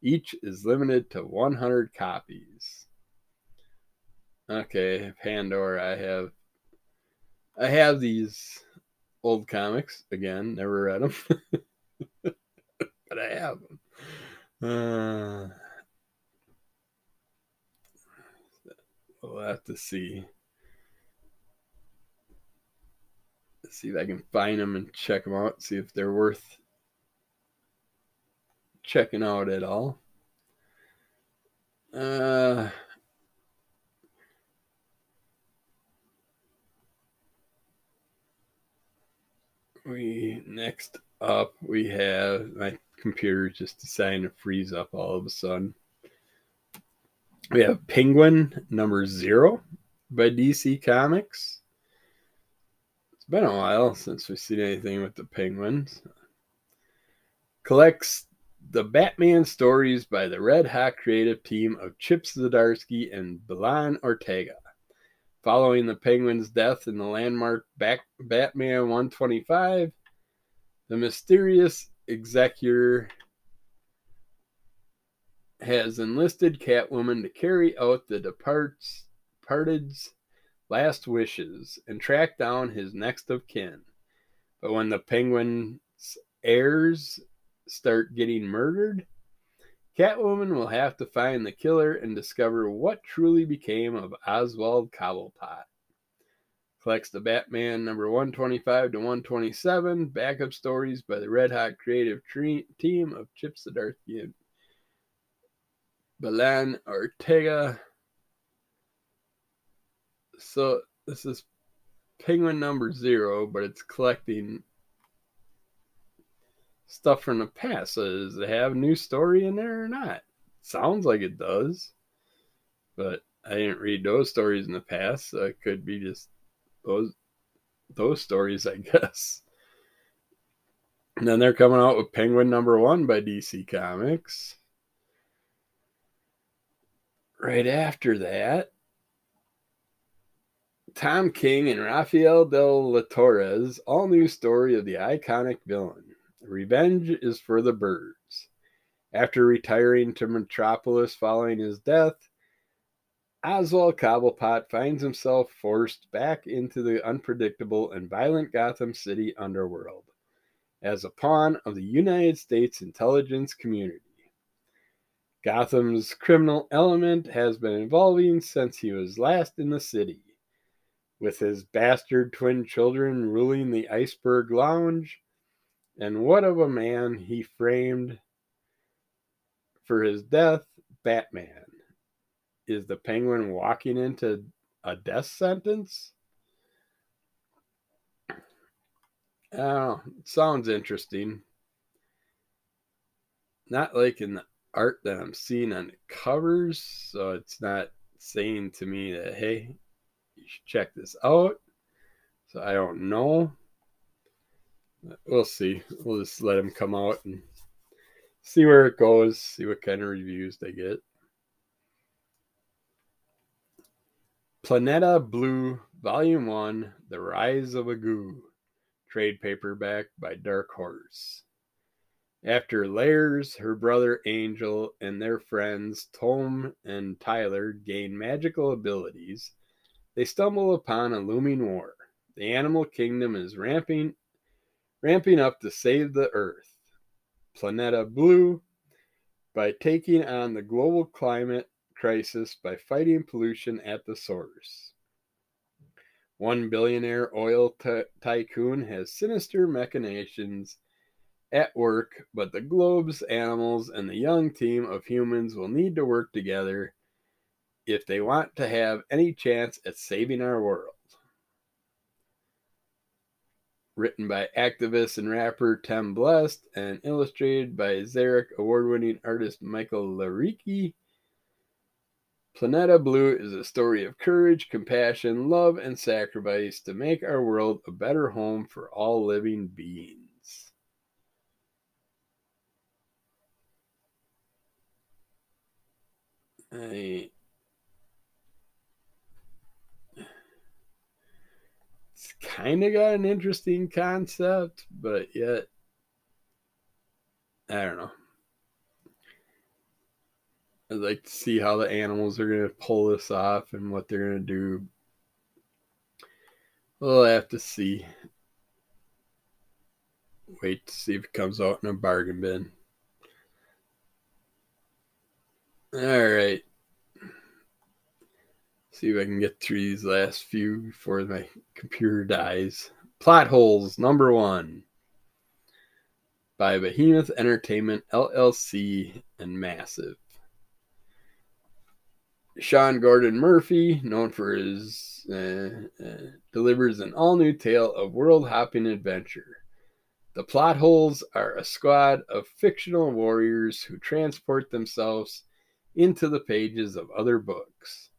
Each is limited to 100 copies. Okay, Pandora, I have I have these old comics again, never read them. [laughs] but I have them. Uh, we'll have to see. Let's see if I can find them and check them out, see if they're worth checking out at all. Uh, we next up we have my computer just deciding to freeze up all of a sudden. We have Penguin number zero by DC Comics. It's been a while since we've seen anything with the Penguins. Collects the Batman stories by the red hot creative team of Chip Zdarsky and Brian Ortega. Following the Penguin's death in the landmark Batman 125, the mysterious executor has enlisted Catwoman to carry out the departed's last wishes and track down his next of kin. But when the Penguin's heirs start getting murdered, Catwoman will have to find the killer and discover what truly became of Oswald Cobblepot. Collects the Batman number 125 to 127, backup stories by the Red Hot creative team of Chip Zdarsky and Belen Ortega. So this is Penguin number zero, but it's collecting stuff from the past. So does it have new story in there or not? Sounds like it does. But I didn't read those stories in the past, so it could be just those those stories, I [laughs] guess. And then they're coming out with Penguin number one by DC Comics. Right after that, Tom King and Rafael del La Torre's all new story of the iconic villain. Revenge is for the birds. After retiring to Metropolis following his death, Oswald Cobblepot finds himself forced back into the unpredictable and violent Gotham City underworld as a pawn of the United States intelligence community. Gotham's criminal element has been evolving since he was last in the city, with his bastard twin children ruling the Iceberg Lounge. And what of a man he framed for his death, Batman? is the penguin walking into a death sentence? Oh, sounds interesting. Not like in the art that I'm seeing on the covers, so it's not saying to me that hey, you should check this out. So I don't know. We'll see. We'll just let them come out and see where it goes, see what kind of reviews they get. Planeta Blue, Volume 1 The Rise of a Goo, trade paperback by Dark Horse. After Lairs, her brother Angel, and their friends Tom and Tyler gain magical abilities, they stumble upon a looming war. The animal kingdom is ramping ramping up to save the earth. Planeta Blue by taking on the global climate crisis by fighting pollution at the source. One billionaire oil t- tycoon has sinister machinations at work, but the globe's animals and the young team of humans will need to work together if they want to have any chance at saving our world. Written by activist and rapper Tem Blessed and illustrated by Xeric award winning artist Michael Laricki Planeta Blue is a story of courage, compassion, love, and sacrifice to make our world a better home for all living beings. I, it's kind of got an interesting concept, but yet, I don't know. I'd like to see how the animals are going to pull this off and what they're going to do. We'll have to see. Wait to see if it comes out in a bargain bin. All right. See if I can get through these last few before my computer dies. Plot holes number one by Behemoth Entertainment LLC and Massive. Sean Gordon Murphy, known for his, uh, uh, delivers an all new tale of world hopping adventure. The plot holes are a squad of fictional warriors who transport themselves into the pages of other books,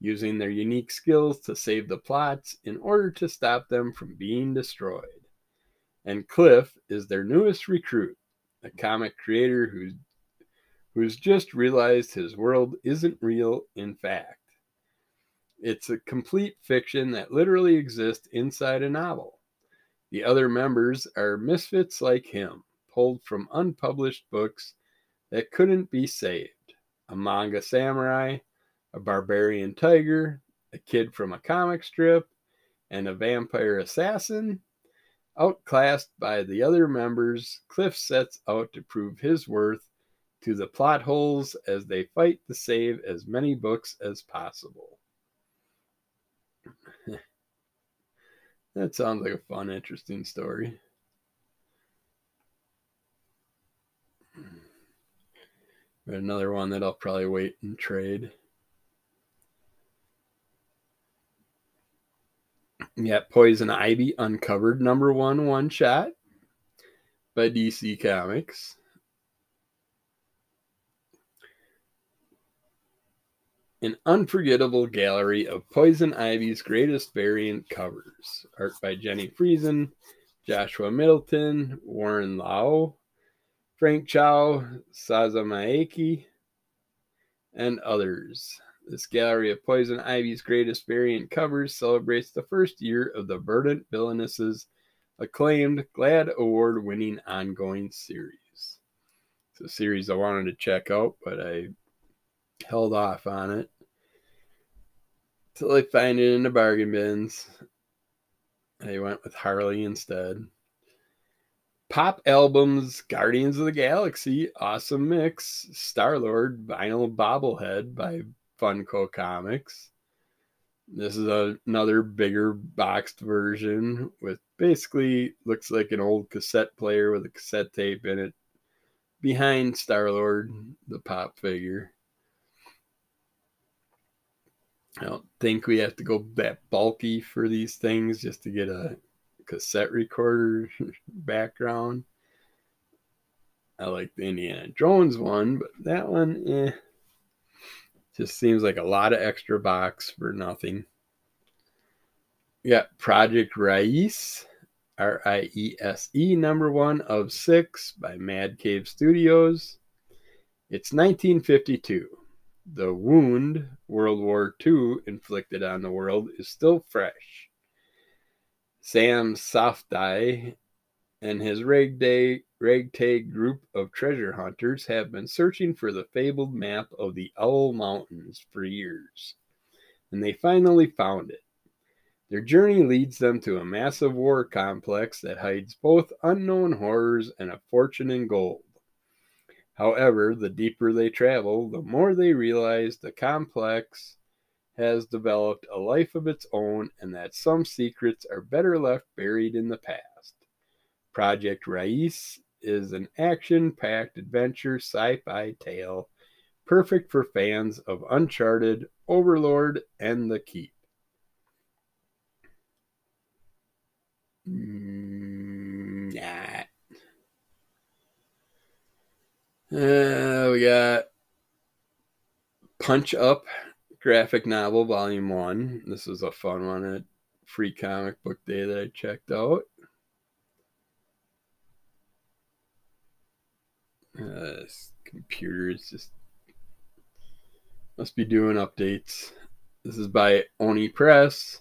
using their unique skills to save the plots in order to stop them from being destroyed. And Cliff is their newest recruit, a comic creator whose who's just realized his world isn't real in fact. It's a complete fiction that literally exists inside a novel. The other members are misfits like him, pulled from unpublished books that couldn't be saved. A manga samurai, a barbarian tiger, a kid from a comic strip, and a vampire assassin. Outclassed by the other members, Cliff sets out to prove his worth to the plot holes as they fight to save as many books as possible. [laughs] that sounds like a fun, interesting story. But another one that I'll probably wait and trade. Yeah, Poison Ivy Uncovered number one one shot by DC Comics. An unforgettable gallery of Poison Ivy's greatest variant covers. Art by Jenny Frison, Joshua Middleton, Warren Lau, Frank Cho, Sozomaika, and others. This gallery of Poison Ivy's greatest variant covers celebrates the first year of the Verdant Villainess's acclaimed GLAAD award winning ongoing series. It's a series I wanted to check out, but I held off on it till I find it in the bargain bins. I went with Harley instead. Pop albums Guardians of the Galaxy, Awesome Mix, Star Lord, Vinyl Bobblehead by Funko Comics. This is a, another bigger boxed version with basically looks like an old cassette player with a cassette tape in it behind Star Lord, the pop figure. I don't think we have to go that bulky for these things just to get a cassette recorder [laughs] background. I like the Indiana Jones one, but that one, eh, just seems like a lot of extra box for nothing. We got Project Riese, R I E S E, number one of six by Mad Cave Studios. It's 1952. The wound World War II inflicted on the world is still fresh. Sam Safdie and his ragtag, ragtag group of treasure hunters have been searching for the fabled map of the Owl Mountains for years, and they finally found it. Their journey leads them to a massive war complex that hides both unknown horrors and a fortune in gold. However, the deeper they travel, the more they realize the complex has developed a life of its own and that some secrets are better left buried in the past. Project Riese is an action packed adventure sci fi tale perfect for fans of Uncharted, Overlord, and The Keep. Mm, nah. Uh, we got Punch Up graphic novel, volume one. This was a fun one at Free Comic Book Day that I checked out. Uh, this computer is just must be doing updates. This is by Oni Press.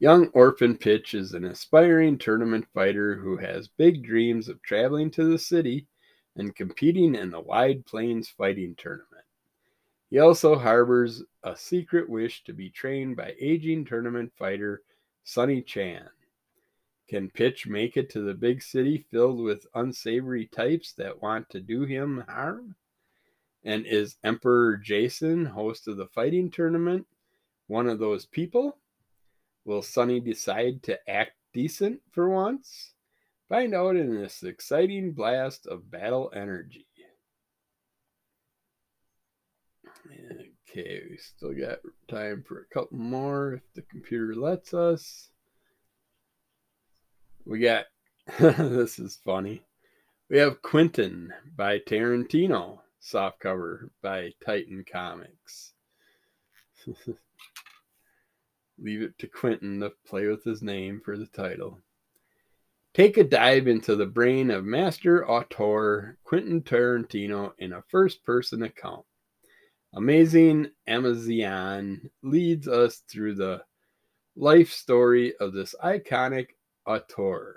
Young Orphan Pitch is an aspiring tournament fighter who has big dreams of traveling to the city and competing in the Wide Plains Fighting Tournament. He also harbors a secret wish to be trained by aging tournament fighter Sunny Chan. Can Pitch make it to the big city filled with unsavory types that want to do him harm? And is Emperor Jason, host of the fighting tournament, one of those people? Will Sunny decide to act decent for once? Find out in this exciting blast of battle energy. Okay, we still got time for a couple more if the computer lets us. We got [laughs] this is funny. We have Quentin by Tarantino, soft cover by Titan Comics. [laughs] Leave it to Quentin to play with his name for the title. Take a dive into the brain of master auteur Quentin Tarantino in a first person account. Amazing Améziane leads us through the life story of this iconic auteur.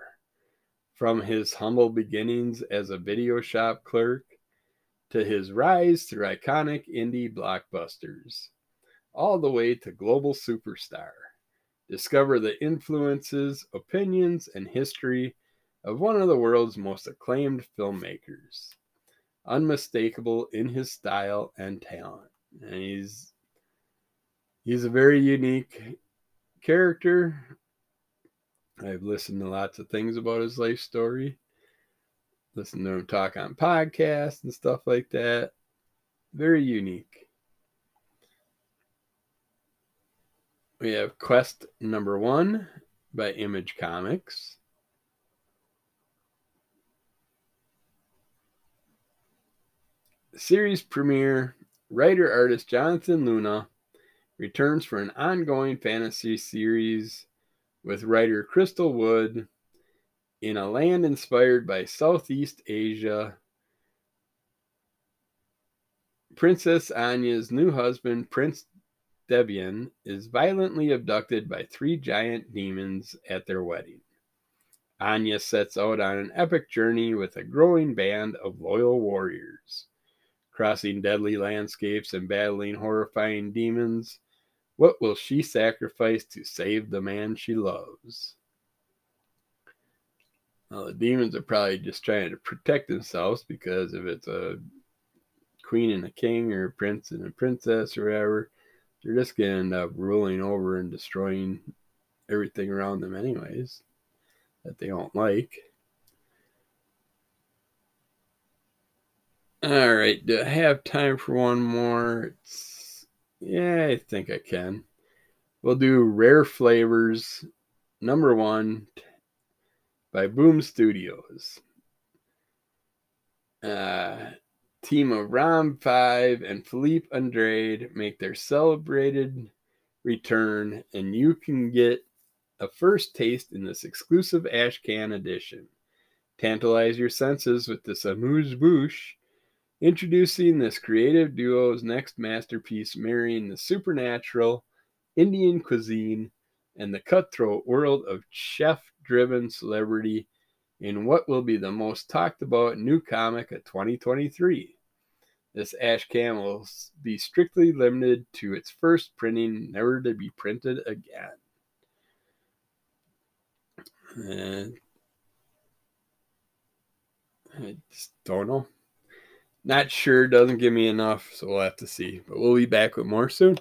From his humble beginnings as a video shop clerk to his rise through iconic indie blockbusters, all the way to global superstar. Discover the influences, opinions, and history of one of the world's most acclaimed filmmakers. unmistakable in his style and talent. And he's he's a very unique character. I've listened to lots of things about his life story. Listened to him talk on podcasts and stuff like that. Very unique. We have Quest number one by Image Comics. Series premiere writer artist Jonathan Luna returns for an ongoing fantasy series with writer Crystal Wood in a land inspired by Southeast Asia. Princess Anya's new husband, Prince Debian, is violently abducted by three giant demons at their wedding. Anya sets out on an epic journey with a growing band of loyal warriors crossing deadly landscapes and battling horrifying demons. What will she sacrifice to save the man she loves? Well, the demons are probably just trying to protect themselves because if it's a queen and a king or a prince and a princess or whatever, they're just going to end up ruling over and destroying everything around them, anyways, that they don't like. All right, do I have time for one more? It's, yeah, I think I can. We'll do Rare Flavors, number one, by Boom Studios. Uh, team of Rom 5 and Filipe Andrade make their celebrated return, and you can get a first taste in this exclusive Ash Can edition. Tantalize your senses with this amuse bouche Introducing this creative duo's next masterpiece, marrying the supernatural, Indian cuisine, and the cutthroat world of chef driven celebrity in what will be the most talked about new comic of 2023. This ash can will be strictly limited to its first printing, never to be printed again. I just don't know. Not sure, doesn't give me enough, so we'll have to see. But we'll be back with more soon.